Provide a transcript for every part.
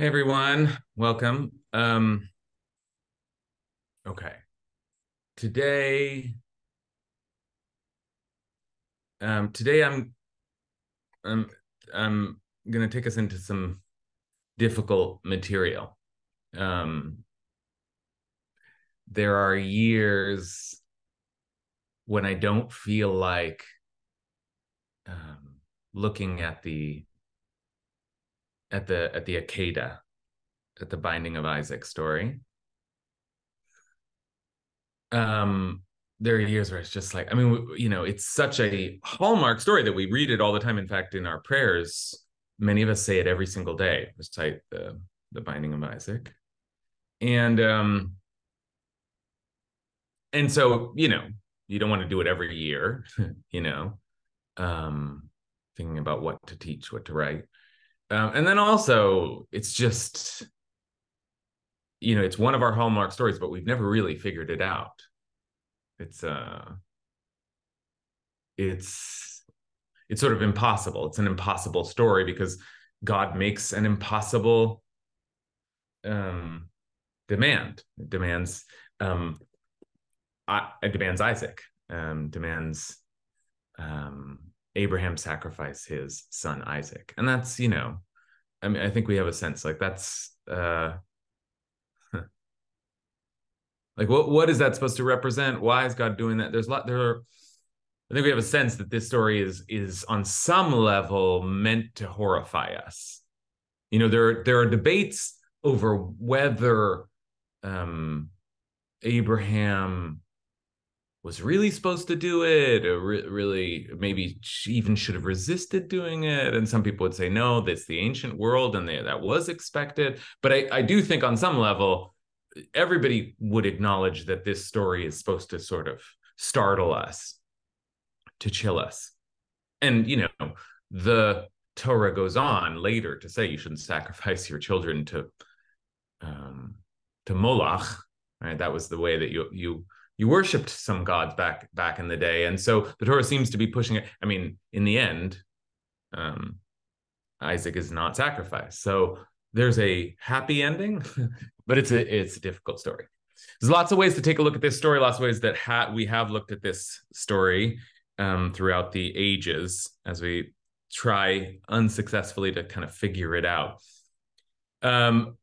Hey everyone, welcome. Um, okay, today, um, today I'm, I'm, I'm gonna take us into some difficult material. Um, there are years when I don't feel like um, looking at the at the at the Akedah, at the Binding of Isaac story. Um, there are years where it's just like, I mean, you know, it's such a hallmark story that we read it all the time. In fact, in our prayers, many of us say it every single day, recite the the Binding of Isaac, and um, and so you know, you don't want to do it every year, you know, um, thinking about what to teach, what to write. Um, and then also, it's just, you know, it's one of our hallmark stories, but we've never really figured it out. It's uh, it's it's sort of impossible. It's an impossible story because God makes an impossible um, demand. It demands um, it demands Isaac, um, demands um, Abraham sacrifice his son Isaac. And that's, you know, I mean, I think we have a sense like that's uh like what what is that supposed to represent? Why is God doing that? There's a lot there are I think we have a sense that this story is is on some level meant to horrify us. You know, there there are debates over whether um Abraham was really supposed to do it or re- really maybe she even should have resisted doing it and some people would say no that's the ancient world and they, that was expected. But I, I do think on some level everybody would acknowledge that this story is supposed to sort of startle us to chill us. And you know the torah goes on later to say you shouldn't sacrifice your children to um to moloch right? That was the way that you you you worshipped some gods back back in the day. And so the torah seems to be pushing it. I mean in the end um, isaac is not sacrificed. So there's a happy ending but it's a it's a difficult story. There's lots of ways to take a look at this story lots of ways that ha- we have looked at this story um, throughout the ages as we try unsuccessfully to kind of figure it out. Um,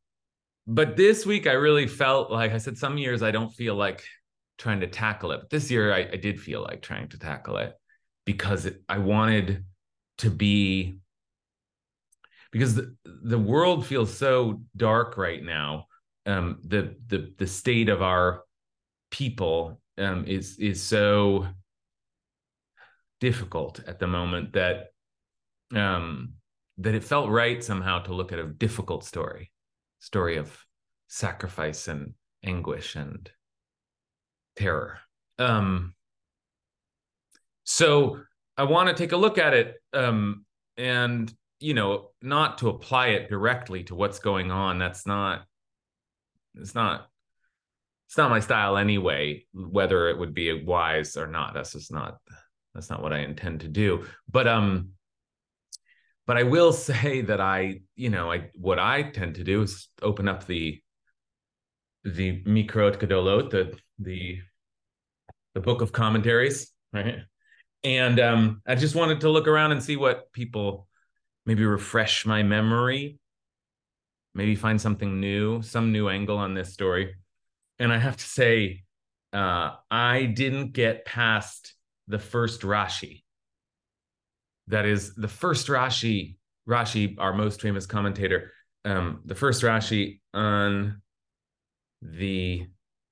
but this week i really felt like i said some years i don't feel like trying to tackle it. But this year, I, I did feel like trying to tackle it because I wanted to be because the, the world feels so dark right now. Um, the the the state of our people um, is is so difficult at the moment that um, that it felt right somehow to look at a difficult story, story of sacrifice and anguish and terror. Um, so I want to take a look at it um, and, you know, not to apply it directly to what's going on. That's not, it's not, it's not my style anyway, whether it would be wise or not. That's just not, that's not what I intend to do. But, um, but I will say that I, you know, I what I tend to do is open up the the Mikraot Gedolot, the the the book of commentaries, right? And um, I just wanted to look around and see what people maybe refresh my memory, maybe find something new, some new angle on this story. And I have to say, uh, I didn't get past the first Rashi. That is the first Rashi, Rashi, our most famous commentator, um, the first Rashi on the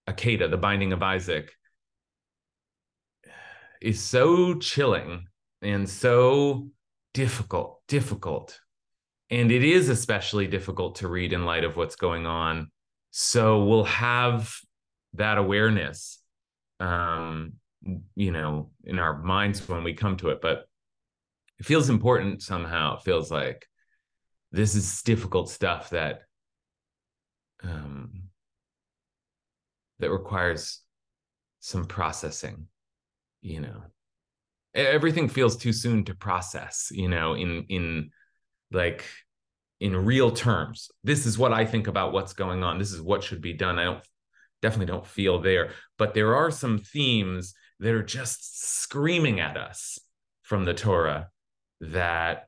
Akedah, the binding of Isaac, is so chilling and so difficult, difficult. And it is especially difficult to read in light of what's going on. So we'll have that awareness, um, you know, in our minds when we come to it. But it feels important somehow. It feels like this is difficult stuff that um, that requires some processing you know everything feels too soon to process you know in in like in real terms. This is what I think about what's going on. This is what should be done. I don't definitely don't feel there, but there are some themes that are just screaming at us from the Torah that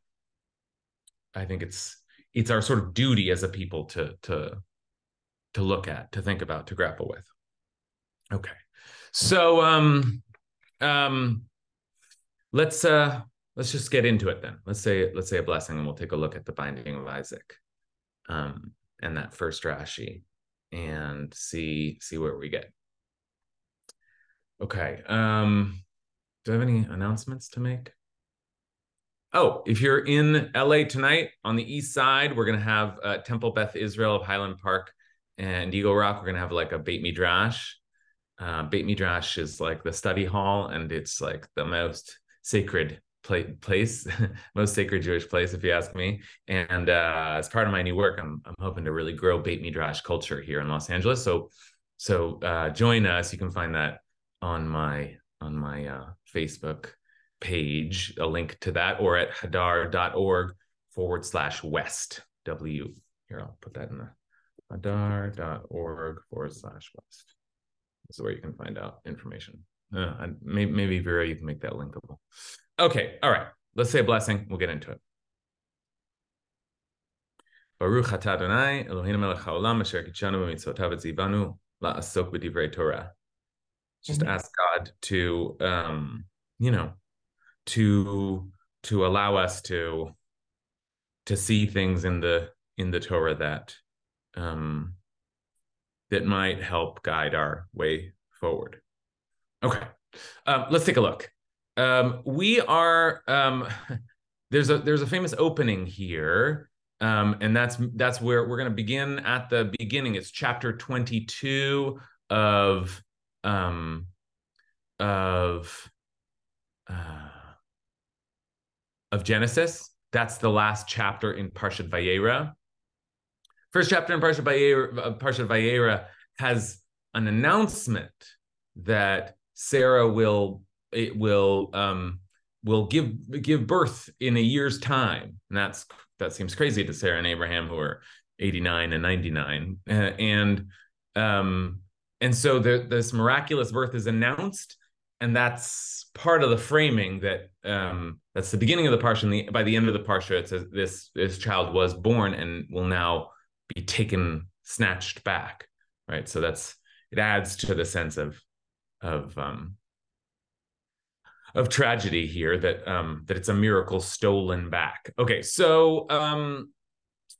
I think it's it's our sort of duty as a people to to to look at, to think about, to grapple with. Okay. So um um let's uh let's just get into it then. Let's say let's say a blessing, and we'll take a look at the binding of Isaac, um, and that first Rashi, and see see where we get. Okay. Um, do I have any announcements to make? Oh, if you're in LA tonight on the east side, we're gonna have uh, Temple Beth Israel of Highland Park and Eagle Rock. We're gonna have like a Beit Midrash. Uh, Beit Midrash is like the study hall, and it's like the most sacred place, most sacred Jewish place, if you ask me. And uh, as part of my new work, I'm, I'm hoping to really grow Beit Midrash culture here in Los Angeles. So, so uh, join us. You can find that on my on my uh, Facebook page, a link to that, or at hadar.org forward slash west. W. Here, I'll put that in the hadar.org forward slash west. This is where you can find out information. Uh, maybe, maybe Vera, you can make that linkable. Okay, all right. Let's say a blessing. We'll get into it. Baruch atah Adonai, Eloheinu melech haolam, asher kidshanu b'mitzvotav etzivanu la'asok b'divrei Torah. Just mm-hmm. ask God to, um, you know, to to allow us to to see things in the in the Torah that um, that might help guide our way forward. Okay, um, let's take a look. Um, we are um, there's a there's a famous opening here, um, and that's that's where we're going to begin at the beginning. It's chapter 22 of um, of uh, of Genesis. That's the last chapter in Parshat Vayeira. First chapter in uh, Vayeira has an announcement that Sarah will it will um, will give give birth in a year's time, and that's that seems crazy to Sarah and Abraham, who are 89 and 99, uh, and um, and so the, this miraculous birth is announced, and that's part of the framing that um, that's the beginning of the parsha. And the, by the end of the parsha, it says this this child was born and will now be taken, snatched back, right? So that's it adds to the sense of of um, of tragedy here that um, that it's a miracle stolen back. Okay, so um,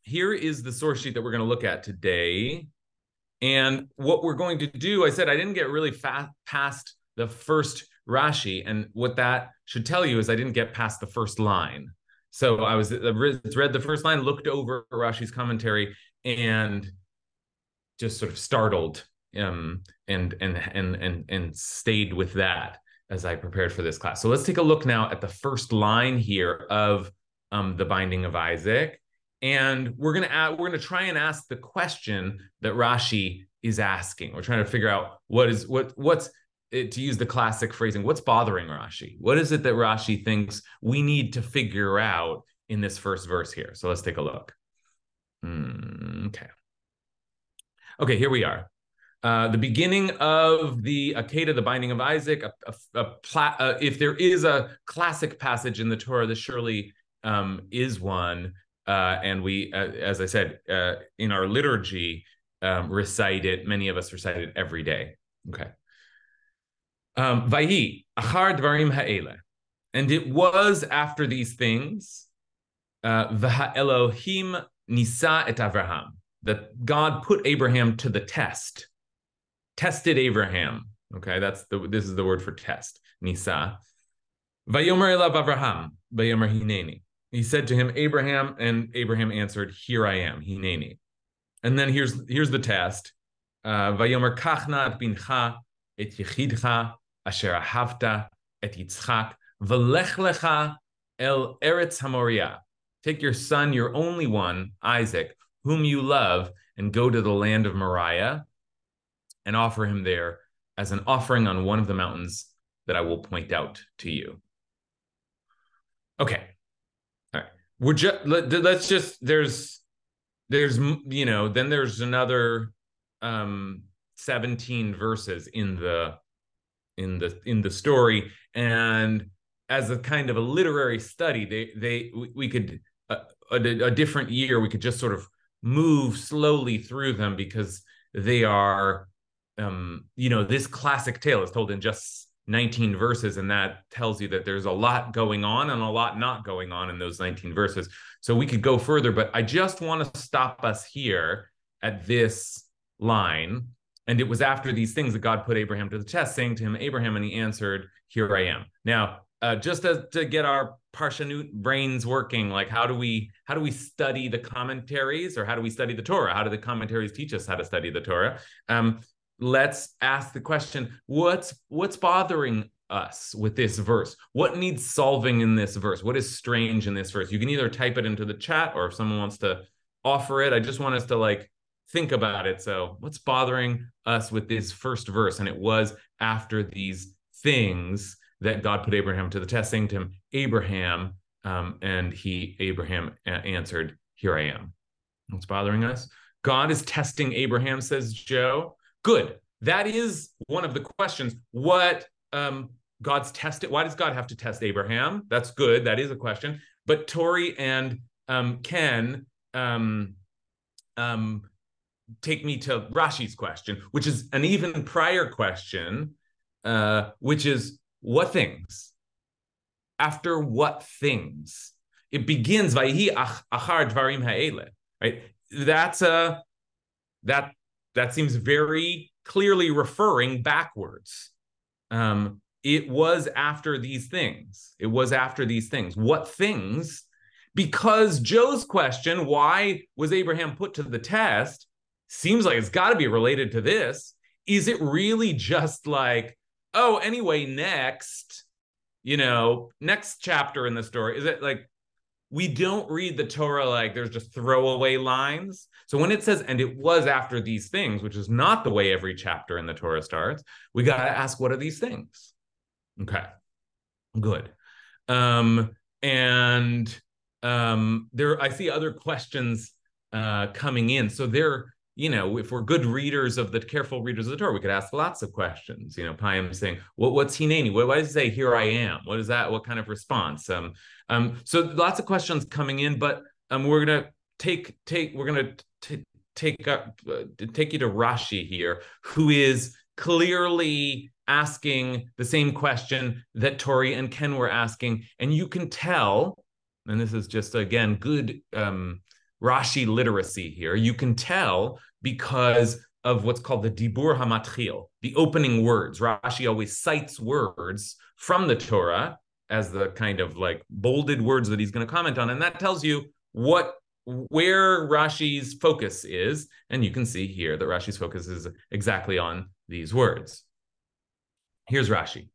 here is the source sheet that we're going to look at today. And what we're going to do, I said I didn't get really fast past the first Rashi, and what that should tell you is I didn't get past the first line. So I was read the first line, looked over Rashi's commentary, and just sort of startled um, and and and and and stayed with that as I prepared for this class. So let's take a look now at the first line here of um, the binding of Isaac. And we're gonna add, we're gonna try and ask the question that Rashi is asking. We're trying to figure out what is what what's eh, to use the classic phrasing, what's bothering Rashi? What is it that Rashi thinks we need to figure out in this first verse here? So let's take a look. Mm, okay. Okay, here we are. Uh, the beginning of the Akedah, the binding of Isaac, a, a, a pla- uh, if there is a classic passage in the Torah, this surely um, is one. Uh, and we, uh, as I said, uh, in our liturgy, um, recite it. Many of us recite it every day. Okay. Um, Vayhi, achar dvarim ha'ele. And it was after these things, Vaha Elohim nisa et Avraham, that God put Abraham to the test tested Abraham. Okay, that's the this is the word for test. Nisa. Vayomer elav Avraham. Vayomer hineni. He said to him, Abraham, and Abraham answered, Here I am, hineni. And then here's here's the test. Uh, Vayomer kachna et bincha et yichidcha asher ahavta et Yitzchak v'lech lecha el eretz hamoria. Take your son, your only one, Isaac, whom you love, and go to the land of Moriah and offer him there as an offering on one of the mountains that I will point out to you. Okay. All right. we're just let, let's just there's there's you know then there's another um 17 verses in the in the in the story and as a kind of a literary study they they we could a, a, different year we could just sort of move slowly through them because they are um you know this classic tale is told in just 19 verses and that tells you that there's a lot going on and a lot not going on in those 19 verses. So we could go further but i just want to stop us here at this line. And it was after these things that god put abraham to the test saying to him abraham and he answered here i am. Now uh, just to, to get our parshanut brains working like how do we how do we study the commentaries or how do we study the torah? How do the commentaries teach us how to study the torah? Um, let's ask the question what's what's bothering us with this verse? What needs solving in this verse? What is strange in this verse? You can either type it into the chat or if someone wants to offer it i just want us to like think about it. So what's bothering us with this first verse? And it was after these things that god put abraham to the test saying to him abraham um, and he abraham answered here i am what's bothering us god is testing abraham says joe Good. That is one of the questions. What um, God's tested? Why does God have to test Abraham? That's good. That is a question. But Tori and um, Ken um, um, take me to Rashi's question, which is an even prior question, uh, which is what things? After what things? It begins vayhi achar dvarim ha'ele, right? That's a that that seems very clearly referring backwards. Um, it was after these things. It was after these things. What things? Because Joe's question, why was Abraham put to the test, seems like it's got to be related to this. Is it really just like, oh, anyway, next, you know, next chapter in the story? Is it like, we don't read the Torah like there's just throwaway lines. So when it says, and it was after these things, which is not the way every chapter in the Torah starts, we got to ask, what are these things? Okay, good. Um, and um, there, I see other questions uh, coming in. So there, you know, if we're good readers of the careful readers of the Torah, we could ask lots of questions. You know, Payam saying, "What what's Hineni? What why does it say here I am? What is that? What kind of response?" Um, um, so lots of questions coming in, but um, we're gonna take take we're gonna take up uh, take you to Rashi here, who is clearly asking the same question that Tori and Ken were asking, and you can tell, and this is just again good um, Rashi literacy here. You can tell because of what's called the Dibur Hamatchil, the opening words. Rashi always cites words from the Torah as the kind of like bolded words that he's going to comment on. And that tells you what where Rashi's focus is. And you can see here that Rashi's focus is exactly on these words. Here's Rashi.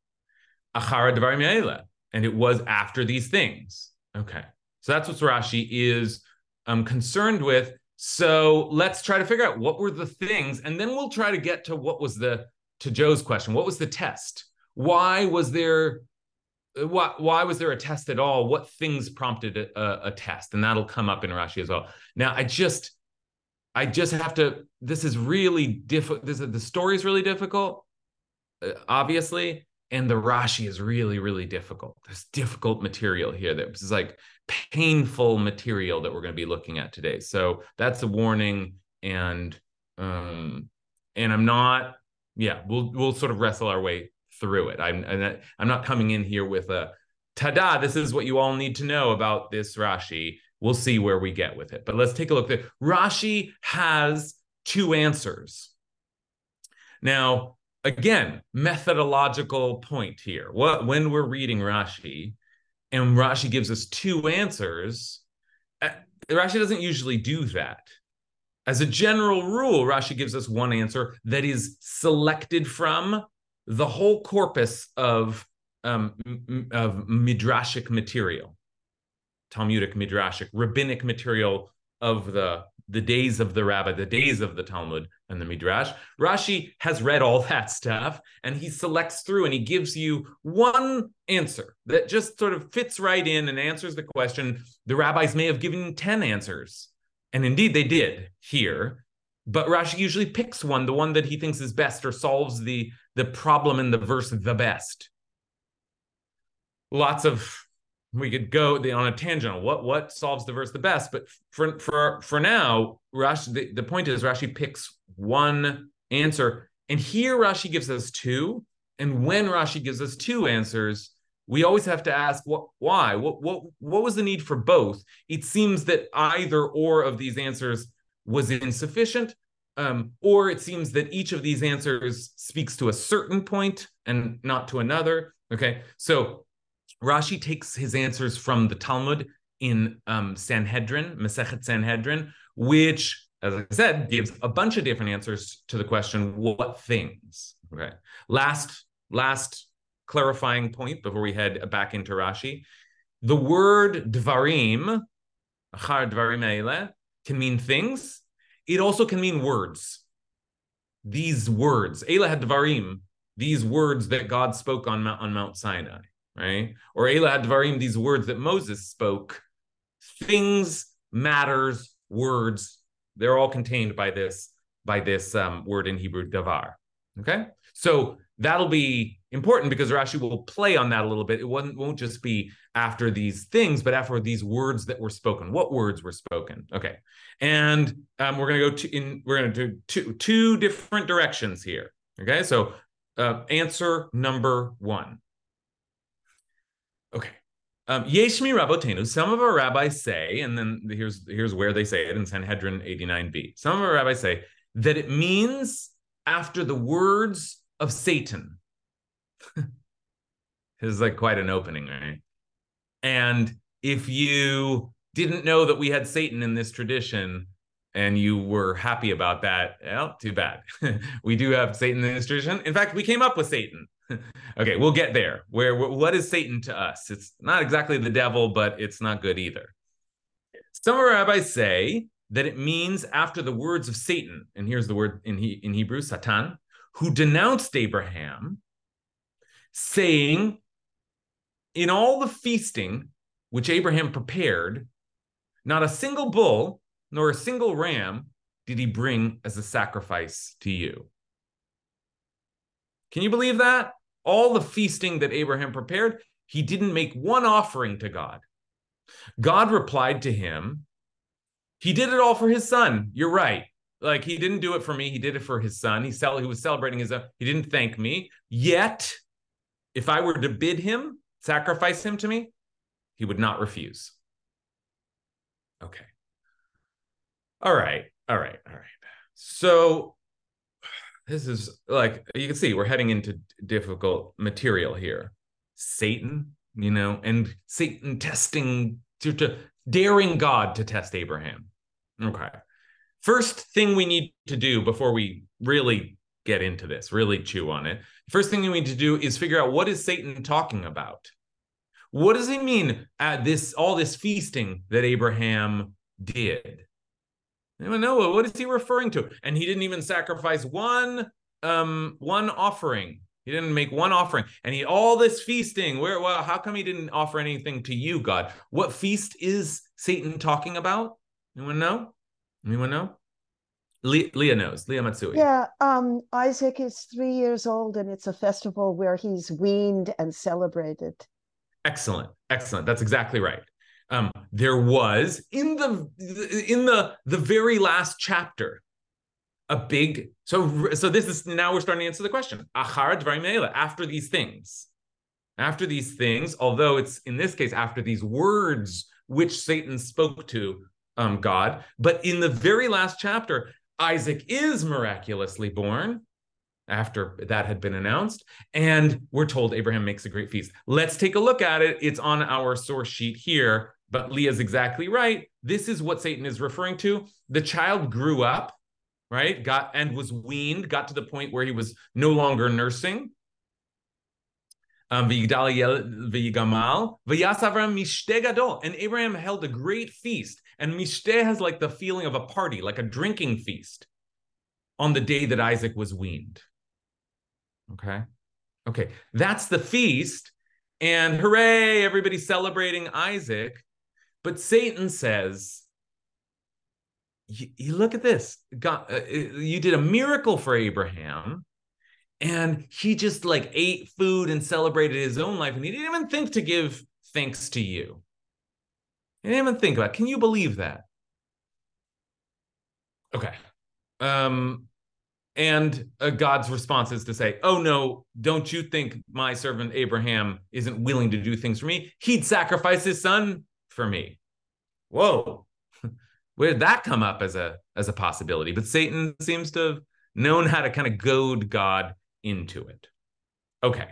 Achara Devarim And it was after these things. Okay. So that's what Rashi is um, concerned with. So let's try to figure out what were the things, and then we'll try to get to what was the to Joe's question. What was the test? Why was there why, why was there a test at all? What things prompted a, a, test? And that'll come up in Rashi as well. Now, I just, I just have to. This is really difficult. This is, the story is really difficult, uh, obviously, and the Rashi is really, really difficult. There's difficult material here. That is like painful material that we're going to be looking at today. So that's a warning, and um, and I'm not. Yeah, we'll we'll sort of wrestle our way through it. I'm I'm not coming in here with a ta-da. This is what you all need to know about this Rashi. We'll see where we get with it. But let's take a look. At Rashi has two answers. Now, again, methodological point here. What when we're reading Rashi, and Rashi gives us two answers, uh, Rashi doesn't usually do that. As a general rule, Rashi gives us one answer that is selected from the whole corpus of um, of midrashic material, Talmudic midrashic, rabbinic material of the the days of the rabbi, the days of the Talmud. And the Midrash. Rashi has read all that stuff and he selects through and he gives you one answer that just sort of fits right in and answers the question. The rabbis may have given 10 answers, and indeed they did here. But Rashi usually picks one, the one that he thinks is best or solves the, the problem in the verse the best. Lots of we could go on a tangent on what what solves the verse the best. But for for for now, Rashi the, the point is Rashi picks one answer, and here Rashi gives us two. And when Rashi gives us two answers, we always have to ask what why what what what was the need for both? It seems that either or of these answers was insufficient. Um, or it seems that each of these answers speaks to a certain point and not to another. Okay, so Rashi takes his answers from the Talmud in um, Sanhedrin, Masechet Sanhedrin, which, as I said, gives a bunch of different answers to the question, what things? Okay. Last, last clarifying point before we head back into Rashi. The word dvarim, achar dvarim can mean things. It also can mean words. These words, eile had dvarim, these words that God spoke on Mount, on Mount Sinai right? Or Ela Advarim, these words that Moses spoke, things, matters, words, they're all contained by this by this um, word in Hebrew, davar. Okay, so that'll be important because Rashi will play on that a little bit. It won't, won't just be after these things, but after these words that were spoken. What words were spoken? Okay, and um, we're to go to in we're to do two two different directions here. Okay, so uh, answer number one. Okay. Um, Yeshmi some of our rabbis say, and then here's here's where they say it in Sanhedrin 89b. Some of our rabbis say that it means after the words of Satan. this is like quite an opening, right? And if you didn't know that we had Satan in this tradition and you were happy about that, well, too bad. we do have Satan in this tradition. In fact, we came up with Satan okay, we'll get there. Where what is Satan to us? It's not exactly the devil, but it's not good either. Some of our rabbis say that it means after the words of Satan, and here's the word in, he, in Hebrew, Satan, who denounced Abraham, saying, In all the feasting which Abraham prepared, not a single bull nor a single ram did he bring as a sacrifice to you. Can you believe that? All the feasting that Abraham prepared, he didn't make one offering to God. God replied to him, He did it all for his son. You're right. Like he didn't do it for me, he did it for his son. He, cel- he was celebrating his own, he didn't thank me. Yet, if I were to bid him, sacrifice him to me, he would not refuse. Okay. All right. All right. All right. So this is like you can see we're heading into difficult material here. Satan, you know, and Satan testing to, to daring God to test Abraham. Okay. First thing we need to do before we really get into this, really chew on it. First thing we need to do is figure out what is Satan talking about? What does he mean at this all this feasting that Abraham did? Anyone know what is he referring to? And he didn't even sacrifice one um one offering. He didn't make one offering. And he all this feasting. Where well, how come he didn't offer anything to you, God? What feast is Satan talking about? Anyone know? Anyone know? Le- Leah knows. Leah Matsui. Yeah, um, Isaac is three years old, and it's a festival where he's weaned and celebrated. Excellent, excellent. That's exactly right um, there was in the in the the very last chapter a big so so this is now we're starting to answer the question. After these things after these things although it's in this case after these words which satan spoke to um, god but in the very last chapter isaac is miraculously born after that had been announced and we're told abraham makes a great feast. Let's take a look at it. It's on our source sheet here but Leah's exactly right. This is what Satan is referring to. The child grew up, right? Got and was weaned, got to the point where he was no longer nursing. Um, and Abraham held a great feast. And mishte has like the feeling of a party, like a drinking feast. on the day that Isaac was weaned. Okay. Okay. That's the feast. And hooray, everybody's celebrating Isaac. But Satan says, you, look at this. God, uh, you did a miracle for Abraham, and he just like ate food and celebrated his own life, and he didn't even think to give thanks to you. He didn't even think about. It. Can you believe that? Okay. Um, and uh, God's response is to say, Oh, no, don't you think my servant Abraham isn't willing to do things for me? He'd sacrifice his son for me. Whoa. Where did that come up as a as a possibility? But Satan seems to have known how to kind of goad God into it. Okay.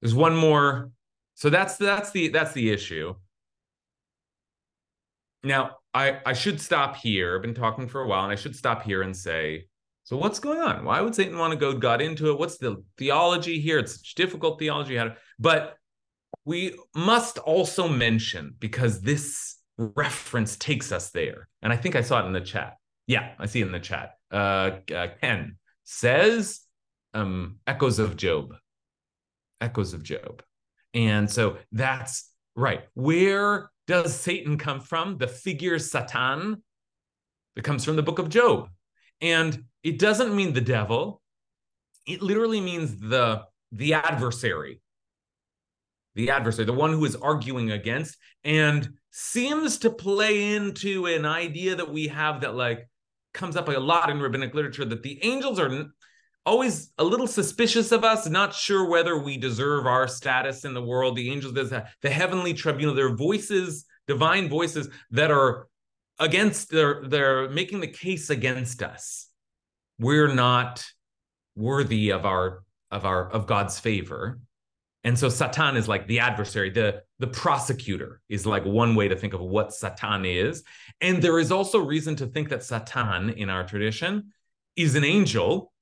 There's one more. So that's that's the that's the issue. Now, I, I should stop here. I've been talking for a while, and I should stop here and say, so what's going on? Why would Satan want to go God into it? What's the theology here? It's such difficult theology. But we must also mention because this reference takes us there, and I think I saw it in the chat. Yeah, I see it in the chat. Uh, uh, Ken says, um, "Echoes of Job." Echoes of Job, and so that's right. Where does Satan come from? The figure Satan that comes from the book of Job. And it doesn't mean the devil. It literally means the the adversary. The adversary, the one who is arguing against and seems to play into an idea that we have that like comes up a lot in rabbinic literature that the angels are always a little suspicious of us, not sure whether we deserve our status in the world. The angels, the heavenly tribunal, their voices, divine voices that are against, they're, they're making the case against us. We're not worthy of our of our of God's favor. And so Satan is like the adversary, the the prosecutor is like one way to think of what Satan is. And there is also reason to think that Satan in our tradition is an angel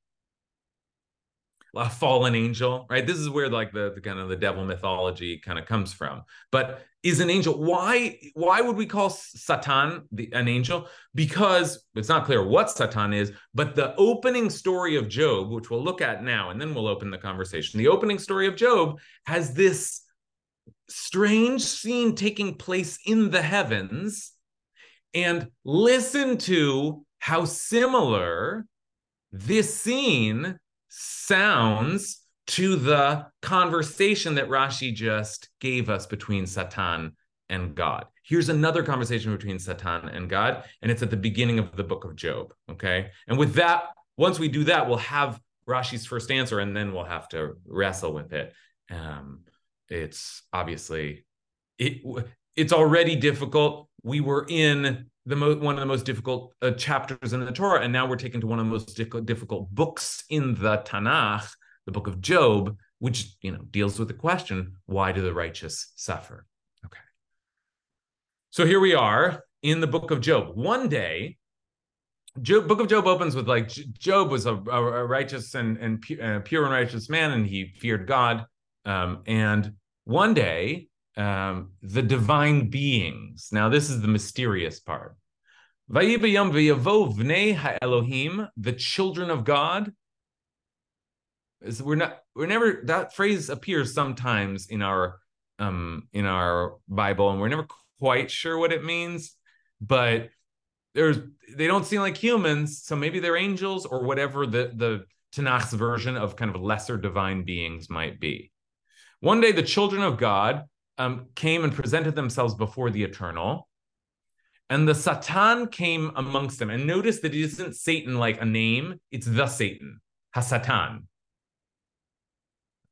a fallen angel, right? This is where like the, the kind of the devil mythology kind of comes from. But is an angel why why would we call Satan the, an angel? Because it's not clear what Satan is, but the opening story of Job, which we'll look at now, and then we'll open the conversation. The opening story of Job has this strange scene taking place in the heavens, and listen to how similar this scene sounds to the conversation that Rashi just gave us between Satan and God. Here's another conversation between Satan and God, and it's at the beginning of the book of Job. Okay. And with that, once we do that, we'll have Rashi's first answer, and then we'll have to wrestle with it. Um, it's obviously it it's already difficult. We were in the mo- one of the most difficult uh, chapters in the Torah, and now we're taken to one of the most difficult, difficult books in the Tanakh, the book of Job, which you know deals with the question: Why do the righteous suffer? Okay. So here we are in the book of Job. One day, Job, book of Job opens with like Job was a, a righteous and and pure, uh, pure and righteous man, and he feared God. Um, and one day, um, the divine beings. Now, this is the mysterious part. The children of God. We're not. We're never. That phrase appears sometimes in our um in our Bible, and we're never quite sure what it means. But there's they don't seem like humans, so maybe they're angels or whatever the the Tanakh's version of kind of lesser divine beings might be. One day, the children of God um, came and presented themselves before the eternal. And the Satan came amongst them. And notice that it isn't Satan like a name, it's the Satan, Hasatan.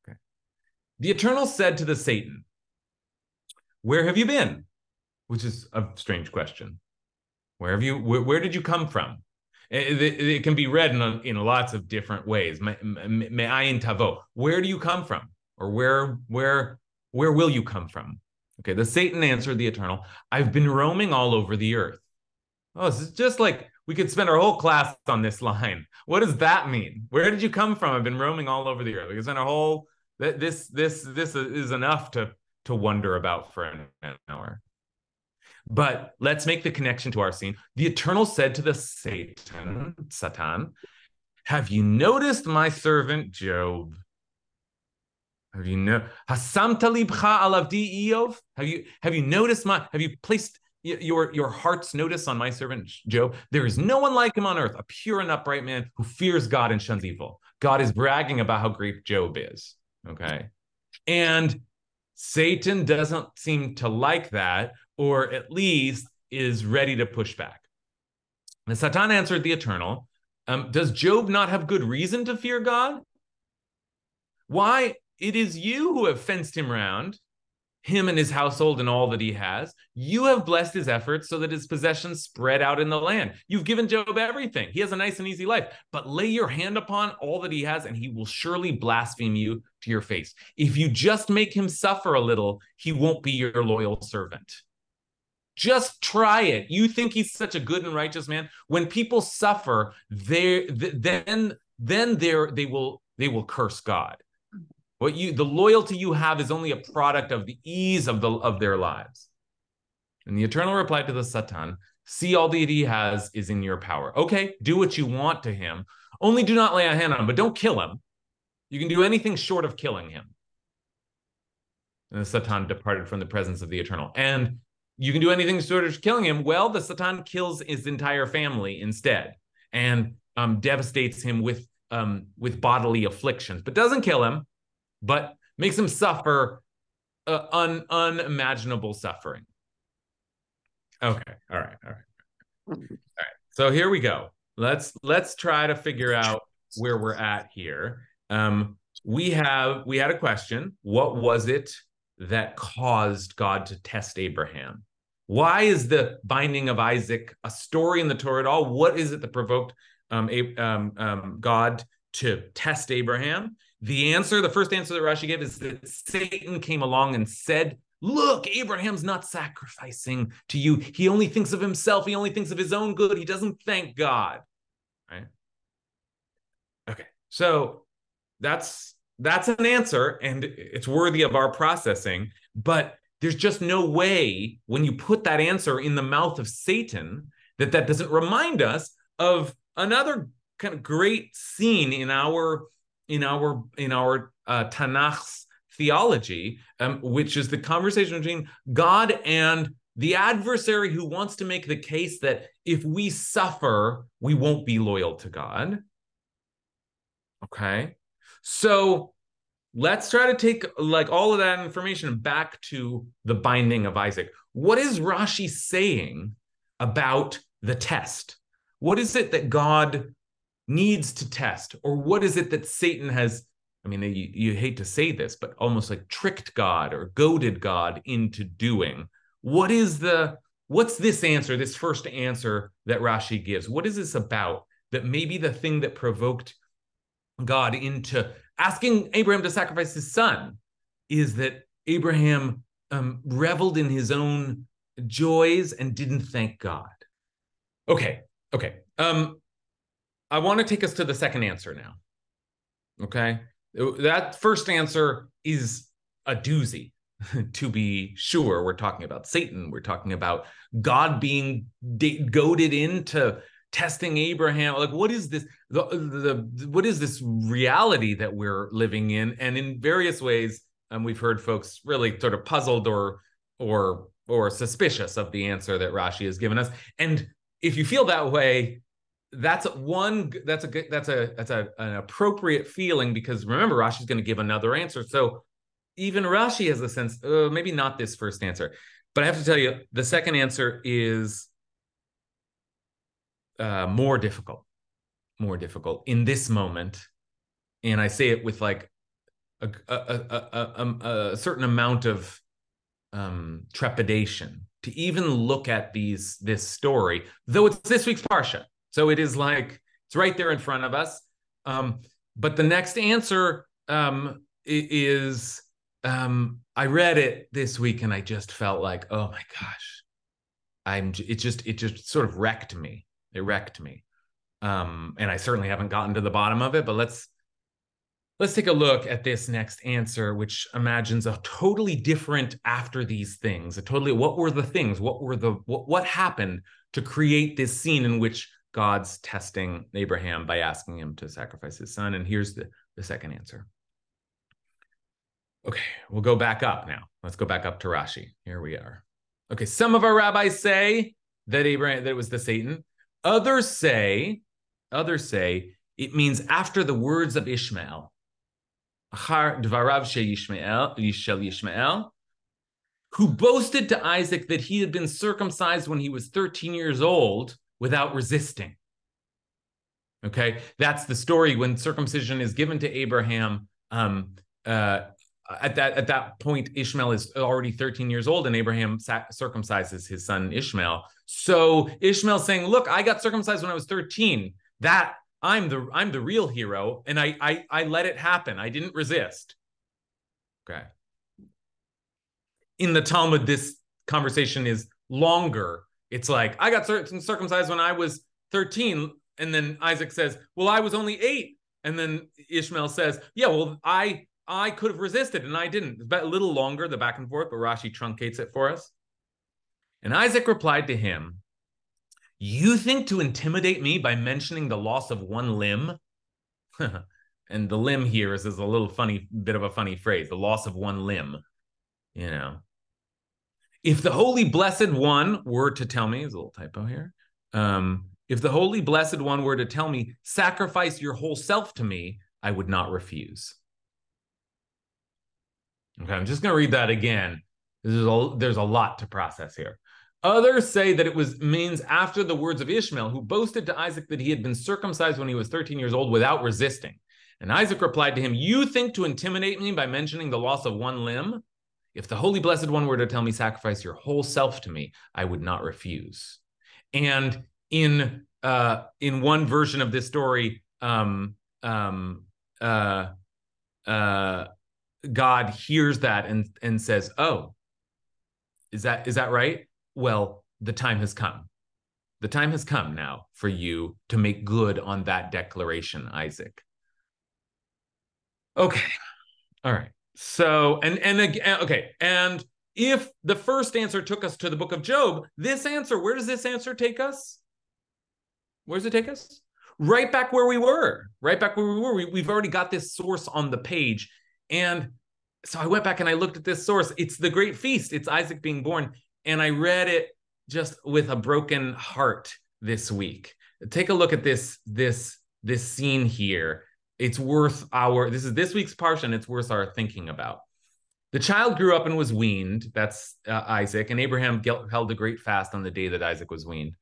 Okay. The eternal said to the Satan, Where have you been? Which is a strange question. Where have you, where, where did you come from? It, it, it, can be read in, a, in lots of different ways. Me'ayin tavo. Where do you come from? Or where, where, where will you come from? Okay, the Satan answered the eternal, I've been roaming all over the earth. Oh, this is just like we could spend our whole class on this line. What does that mean? Where did you come from? I've been roaming all over the earth. We could spend our whole this this this is enough to to wonder about for an hour. But let's make the connection to our scene. The Eternal said to the Satan, Satan, have you noticed my servant Job? Have you know Hasamta libcha alavdi Eov? Have you have you noticed my have you placed your your heart's notice on my servant Job? There is no one like him on earth, a pure and upright man who fears God and shuns evil. God is bragging about how great Job is. Okay. And Satan doesn't seem to like that, or at least is ready to push back. And Satan answered the eternal, um, Does Job not have good reason to fear God? Why, it is you who have fenced him round, him and his household and all that he has. You have blessed his efforts so that his possessions spread out in the land. You've given Job everything. He has a nice and easy life. But lay your hand upon all that he has, and he will surely blaspheme you to your face. If you just make him suffer a little, he won't be your loyal servant. Just try it. You think he's such a good and righteous man? When people suffer, they then then they they will they will curse God. What you the loyalty you have is only a product of the ease of the of their lives. And the eternal replied to the Satan, see all that he has is in your power. Okay, do what you want to him. Only do not lay a hand on him, but don't kill him. You can do anything short of killing him. And the Satan departed from the presence of the eternal. And you can do anything short of killing him. Well, the Satan kills his entire family instead and um, devastates him with um, with bodily afflictions, but doesn't kill him but makes them suffer uh, un, unimaginable suffering. Okay, all right, all right, all right. So here we go. Let's let's try to figure out where we're at here. Um, we have we had a question. What was it that caused God to test Abraham? Why is the binding of Isaac a story in the Torah at all? What is it that provoked um, um, um, God to test Abraham? The answer, the first answer that Rashi gave is that Satan came along and said, Look, Abraham's not sacrificing to you. He only thinks of himself. He only thinks of his own good. He doesn't thank God. Right? Okay. So that's that's an answer and it's worthy of our processing, but there's just no way when you put that answer in the mouth of Satan that that doesn't remind us of another kind of great scene in our in our in our uh, Tanakh's theology, um, which is the conversation between God and the adversary who wants to make the case that if we suffer, we won't be loyal to God. Okay, so let's try to take like all of that information back to the binding of Isaac. What is Rashi saying about the test? What is it that God needs to test or what is it that satan has i mean you, you hate to say this but almost like tricked god or goaded god into doing what is the what's this answer this first answer that rashi gives? What is this about that maybe the thing that provoked god into asking abraham to sacrifice his son is that abraham um, reveled in his own joys and didn't thank god? Okay okay um I want to take us to the second answer now. Okay. That first answer is a doozy, to be sure. We're talking about Satan. We're talking about God being goaded into testing Abraham. Like, what is this? The, the, what is this reality that we're living in? And in various ways, and we've heard folks really sort of puzzled or or or suspicious of the answer that Rashi has given us. And if you feel that way, that's one that's a good that's a that's a, an appropriate feeling because remember Rashi's going to give another answer. So even Rashi has a sense, uh, maybe not this first answer, but I have to tell you, the second answer is uh, more difficult, more difficult in this moment, and I say it with like a a, a, a, um, a certain amount of um, trepidation to even look at these this story, though it's this week's parsha. So it is like it's right there in front of us. Um, but the next answer um, is um, I read it this week and I just felt like, oh my gosh, I'm. It just it just sort of wrecked me. It wrecked me. Um, and I certainly haven't gotten to the bottom of it. But let's Let's take a look at this next answer, which imagines a totally different after these things. A totally what were the things? What were the what, what happened to create this scene in which God's testing Abraham by asking him to sacrifice his son? And here's the, the second answer. Okay, we'll go back up now. Let's go back up to Rashi. Here we are. Okay, some of our rabbis say that Abraham that it was the Satan. Others say, others say it means after the words of Ishmael Achar dvarav Yishmael, who boasted to Isaac that he had been circumcised when he was 13 years old without resisting. Okay, that's the story when circumcision is given to Abraham. Um, uh, at that at that point, Ishmael is already 13 years old, and Abraham circumcises his son Ishmael. So Ishmael saying, "Look, I got circumcised when I was 13. That I'm the I'm the real hero, and I I I let it happen. I didn't resist. Okay. In the Talmud, this conversation is longer. It's like I got circumcised when I was 13, and then Isaac says, "Well, I was only eight. and then Ishmael says, "Yeah, well, I I could have resisted, and I didn't." It's a little longer the back and forth, but Rashi truncates it for us. And Isaac replied to him, you think to intimidate me by mentioning the loss of one limb? and the limb here is, is a little funny bit of a funny phrase the loss of one limb you know if the holy blessed one were to tell me there's a little typo here um, if the holy blessed one were to tell me sacrifice your whole self to me i would not refuse okay i'm just going to read that again there's a, there's a lot to process here Others say that it was means after the words of Ishmael, who boasted to Isaac that he had been circumcised when he was 13 years old without resisting. And Isaac replied to him, You think to intimidate me by mentioning the loss of one limb? If the Holy Blessed One were to tell me, Sacrifice your whole self to me, I would not refuse. And in uh, in one version of this story, um, um, uh, uh, God hears that and and says, "Oh, is that is that right? well, the time has come. The time has come now for you to make good on that declaration, Isaac. Okay. All right. So, and, and again, okay. And if the first answer took us to the book of Job, this answer, where does this answer take us? Where does it take us? Right back where we were, right back where we were. We, we've already got this source on the page. And so I went back and I looked at this source. It's the great feast, it's Isaac being born and I read it just with a broken heart this week. Take a look at this this this scene here. It's worth our this is this week's parsha and it's worth our thinking about. The child grew up and was weaned. That's uh, Isaac, and Abraham held a great fast on the day that Isaac was weaned.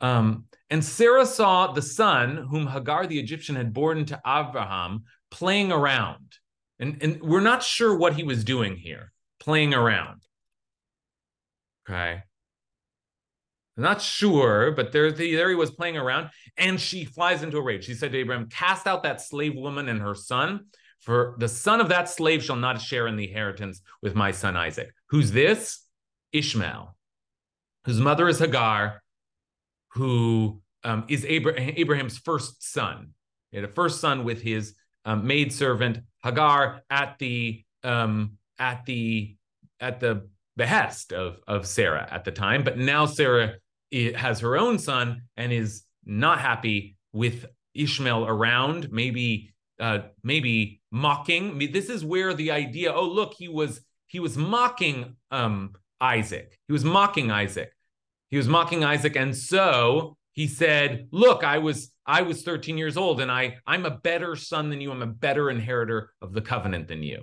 Um, and Sarah saw the son whom Hagar the Egyptian had born to Abraham playing around. And, and we're not sure what he was doing here, playing around. Okay. Not sure, but there, there he was playing around, and she flies into a rage. She said to Abraham, Cast out that slave woman and her son, for the son of that slave shall not share in the inheritance with my son Isaac. Who's this? Ishmael, whose mother is Hagar, who um, is Abraham, Abraham's first son. He had a first son with his um, maidservant Hagar at the um, at the at the behest of, of Sarah at the time. But now Sarah has her own son and is not happy with Ishmael around, maybe uh, maybe mocking. I mean, this is where the idea, oh, look, he was he was mocking um, Isaac. He was mocking Isaac. He was mocking Isaac. And so he said, look, I was I was 13 years old and I I'm a better son than you. I'm a better inheritor of the covenant than you.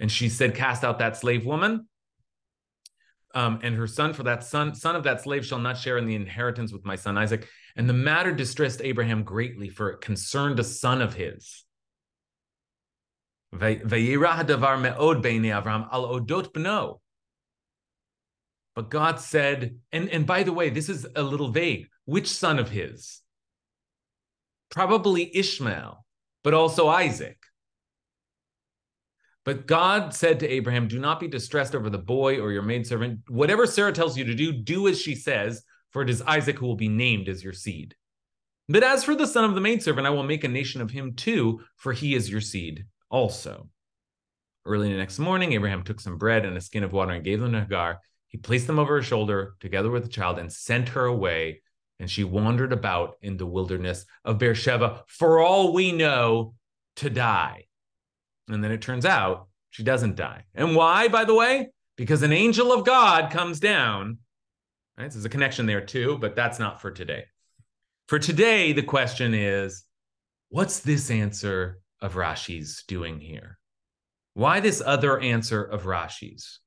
And she said, cast out that slave woman um, and her son, for that son, son of that slave shall not share in the inheritance with my son Isaac. And the matter distressed Abraham greatly, for it concerned a son of his. But God said, and, and by the way, this is a little vague. Which son of his? Probably Ishmael, but also Isaac. But God said to Abraham, Do not be distressed over the boy or your maidservant. Whatever Sarah tells you to do, do as she says, for it is Isaac who will be named as your seed. But as for the son of the maidservant, I will make a nation of him too, for he is your seed. also. Early the next morning, Abraham took some bread and a skin of water and gave them to Hagar. He placed them over her shoulder together with the child and sent her away. And she wandered about in the wilderness of Beersheba, for all we know, to die. And then it turns out she doesn't die. And why, by the way? Because an angel of God comes down. Right? There's a connection there too, but that's not for today. For today, the question is what's this answer of Rashi's doing here? Why this other answer of Rashi's?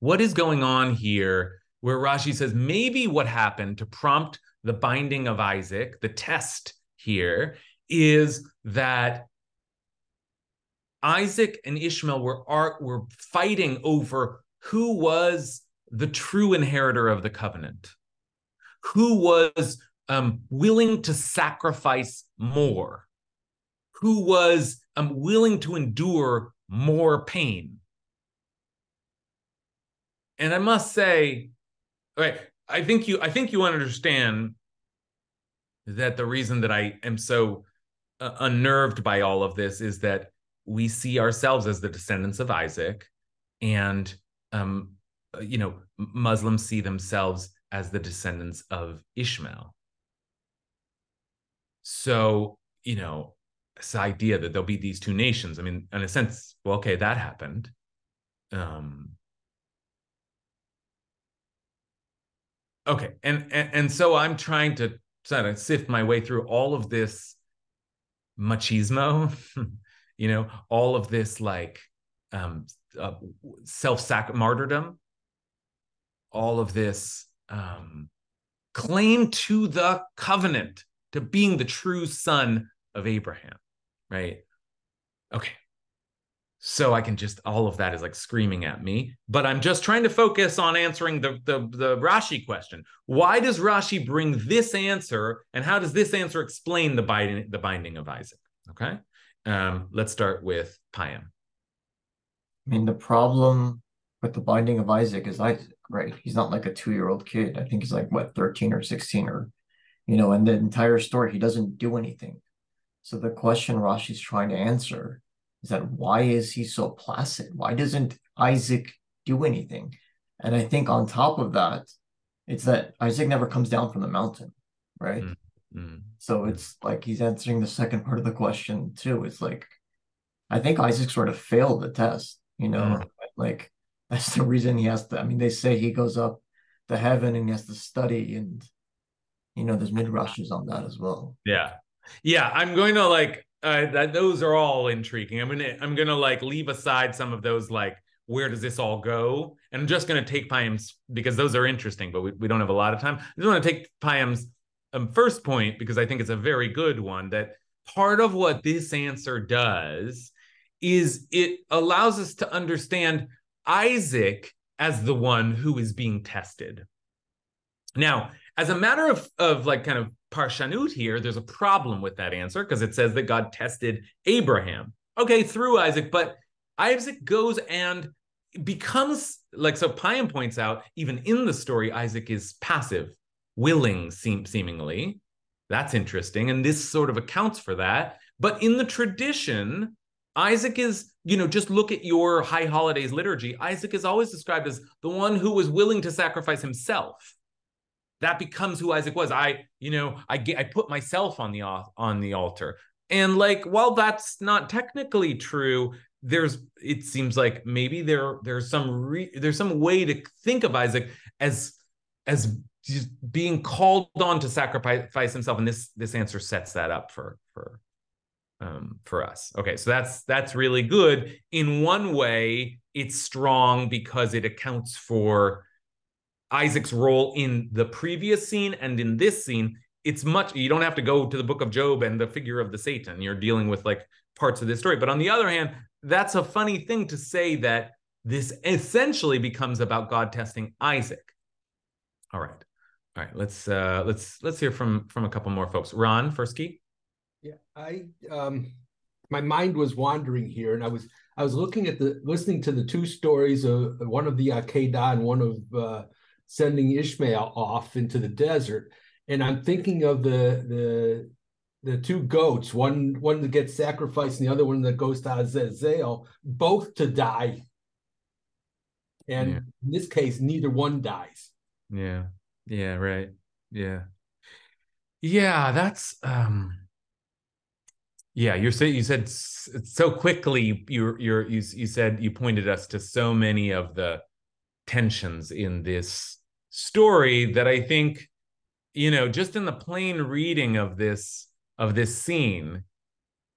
What is going on here where Rashi says maybe what happened to prompt the binding of Isaac, the test here, is that Isaac and Ishmael were, are, were fighting over who was the true inheritor of the covenant, who was um, willing to sacrifice more, who was um, willing to endure more pain. And I must say, right, I think you, I think you understand that the reason that I am so uh, unnerved by all of this is that we see ourselves as the descendants of Isaac, and um, you know, Muslims see themselves as the descendants of Ishmael. So, you know, this idea that there'll be these two nations, I mean, in a sense, well, okay, that happened. Um, okay, and, and and so I'm trying to sort of sift my way through all of this machismo you know all of this like um uh, self-sac martyrdom. All of this um claim to the covenant to being the true son of abraham right? Okay. So i can just all of that is like screaming at me but i'm just trying to focus on answering the the, the rashi question. Why does rashi bring this answer and how does this answer explain the binding the binding of isaac okay um, let's start with Payam. I mean, the problem with the binding of Isaac is Isaac, right? He's not like a two year old kid. I think he's like, what, 13 or 16 or, you know, and the entire story, he doesn't do anything. So the question Rashi's trying to answer is that why is he so placid? Why doesn't Isaac do anything? And I think on top of that, it's that Isaac never comes down from the mountain, right? Mm. Mm. So it's like he's answering the second part of the question too. It's like I think Isaac sort of failed the test, you know, mm. like that's the reason he has to. I mean, they say he goes up to heaven and he has to study, and you know, there's midrashes on that as well. Yeah, yeah. I'm going to like uh, that. Those are all intriguing. I'm gonna I'm gonna like leave aside some of those like where does this all go, and I'm just gonna take Payam's because those are interesting, but we, we don't have a lot of time. I just want to take Payam's um, first point because I think it's a very good one that part of what this answer does is it allows us to understand Isaac as the one who is being tested. Now, as a matter of, of like kind of parshanut here, there's a problem with that answer because it says that God tested Abraham. Okay, through Isaac, but Isaac goes and becomes like so Payam points out, even in the story, Isaac is passive willing, seem, seemingly. That's interesting. And this sort of accounts for that. But in the tradition, Isaac is, you know, just look at your high holidays liturgy. Isaac is always described as the one who was willing to sacrifice himself. That becomes who Isaac was. I, you know, I get, I put myself on the on the altar. And like, while that's not technically true, there's it seems like maybe there there's some re, there's some way to think of Isaac as as just being called on to sacrifice himself and this this answer sets that up for for um for us. Okay so that's that's really good. In one way it's strong because it accounts for isaac's role in the previous scene and in this scene. It's much you don't have to go to the book of job and the figure of the satan. You're dealing with like parts of this story. But on the other hand that's a funny thing to say that this essentially becomes about god testing isaac. All right all right, let's uh let's let's hear from from a couple more folks. Ron Fursky. Yeah, I um my mind was wandering here, and I was I was looking at the listening to the two stories of one of the Akedah and one of uh, sending Ishmael off into the desert, and I'm thinking of the the the two goats, one one that gets sacrificed and the other one that goes to Azazel, both to die. And Yeah. in this case, neither one dies. Yeah. Yeah, right. Yeah. Yeah, that's um yeah, you're saying you said so quickly you're you're you you said you pointed us to so many of the tensions in this story that I think you know, just in the plain reading of this of this scene,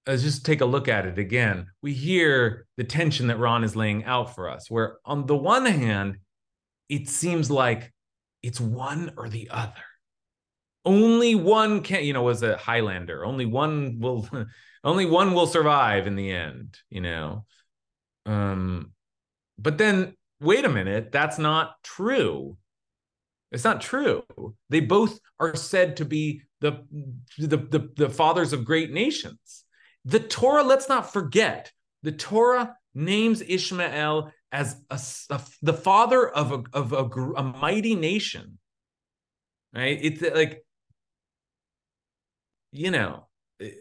let's just take a look at it again. We hear the tension that Ron is laying out for us, where on the one hand, it seems like it's one or the other. Only one can, you know, was a Highlander. Only one will, only one will survive in the end, you know. Um, but then wait a minute, that's not true. It's not true. They both are said to be the the the, the fathers of great nations. The Torah, let's not forget, the Torah names Ishmael as a, a- the father of a of a, a mighty nation. Right? It's uh, like you know eh,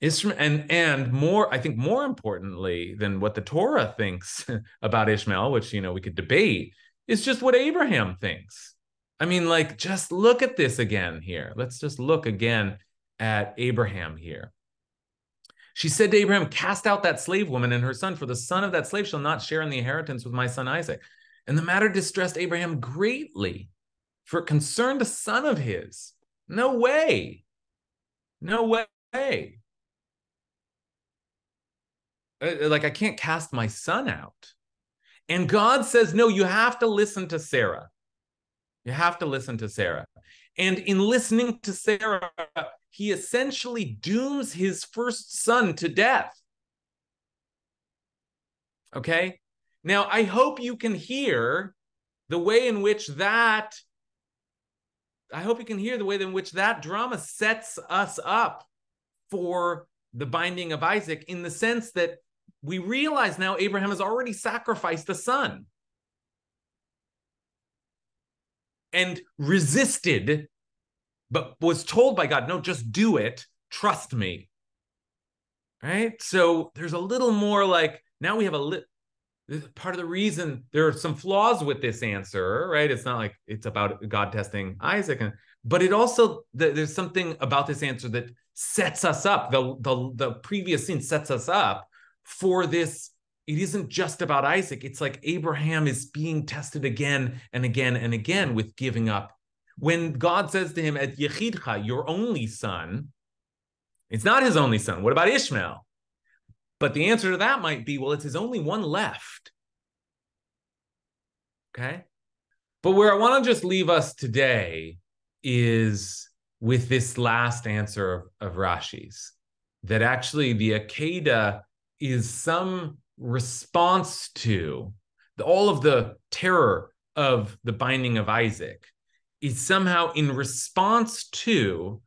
Ishmael and and more I think more importantly than what the Torah thinks about Ishmael, which you know we could debate, is just what Abraham thinks. I mean, like, just look at this again here. Let's just look again at Abraham here. She said to Abraham, Cast out that slave woman and her son, for the son of that slave shall not share in the inheritance with my son Isaac. And the matter distressed Abraham greatly, for it concerned a son of his. No way. No way. Uh, Like, I can't cast my son out. And God says, No, you have to listen to Sarah. You have to listen to Sarah. And in listening to Sarah, he essentially dooms his first son to death. Okay? Now, I hope you can hear the way in which that, I hope you can hear the way in which that drama sets us up for the binding of Isaac in the sense that we realize now Abraham has already sacrificed a son and resisted, but was told by God, no, just do it. Trust me. Right. So there's a little more like now we have a lit. Part of the reason there are some flaws with this answer, right? It's not like it's about God testing Isaac, and but it also there's something about this answer that sets us up. The the the previous scene sets us up for this. It isn't just about Isaac. It's like Abraham is being tested again and again and again with giving up. When God says to him, "At Yechidcha, your only son," it's not his only son. What about Ishmael? But the answer to that might be, well, it's his only one left. Okay. But where I want to just leave us today is with this last answer of, of Rashi's that actually the Akeda is some response to the, all of the terror of the binding of Isaac, is somehow in response to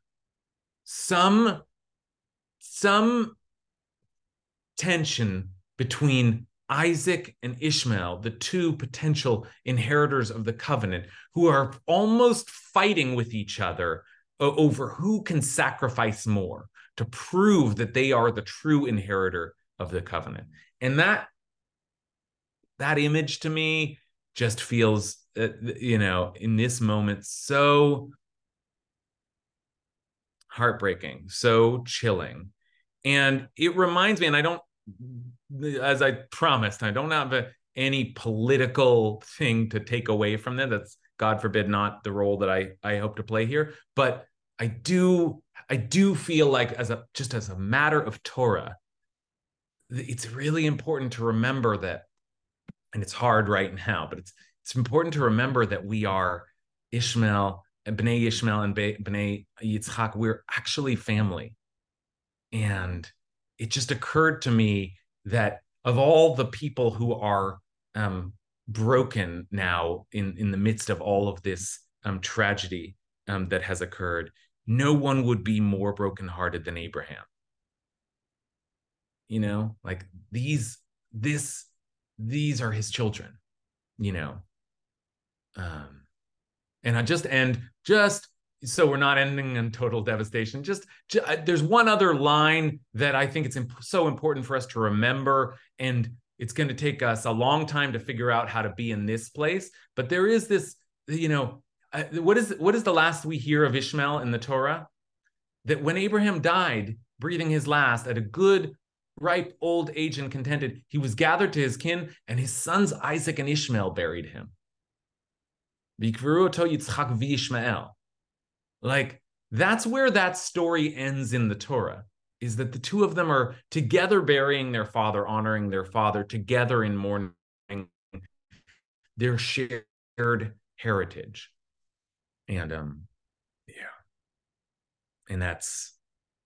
some some tension between Isaac and Ishmael, the two potential inheritors of the covenant, who are almost fighting with each other over who can sacrifice more to prove that they are the true inheritor of the covenant. And that that image to me just feels uh, you know in this moment so heartbreaking, so chilling. And it reminds me, and I don't, as I promised, I don't have a, any political thing to take away from that. That's God forbid not the role that I I hope to play here. But I do I do feel like as a just as a matter of Torah, it's really important to remember that, and it's hard right now, but it's it's important to remember that we are Ishmael Bnei Ishmael and Bnei Yitzchak. We're actually family. And it just occurred to me that of all the people who are um, broken now in, in the midst of all of this um, tragedy um, that has occurred, no one would be more brokenhearted than Abraham. You know, like these, this, these are his children, you know. Um, and I just, and just, so we're not ending in total devastation. Just, just there's one other line that I think it's imp- so important for us to remember, and it's going to take us a long time to figure out how to be in this place. But there is this, you know, what is what is the last we hear of Ishmael in the Torah? That when Abraham died, breathing his last at a good, ripe old age and contented, he was gathered to his kin, and his sons Isaac and Ishmael buried him. Like that's where that story ends in the Torah, is that the two of them are together burying their father, honoring their father, together in mourning their shared heritage. And um, yeah. And that's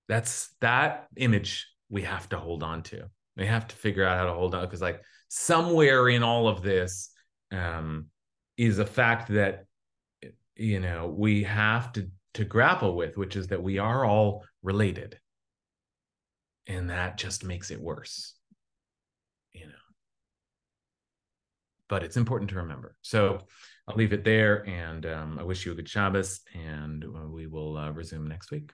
that's that image we have to hold on to. We have to figure out how to hold on because like somewhere in all of this um is a fact that you know we have to to grapple with which is that we are all related. And that just makes it worse you know. But it's important to remember. So i'll leave it there and um, i wish you a good shabbos and we will uh, resume next week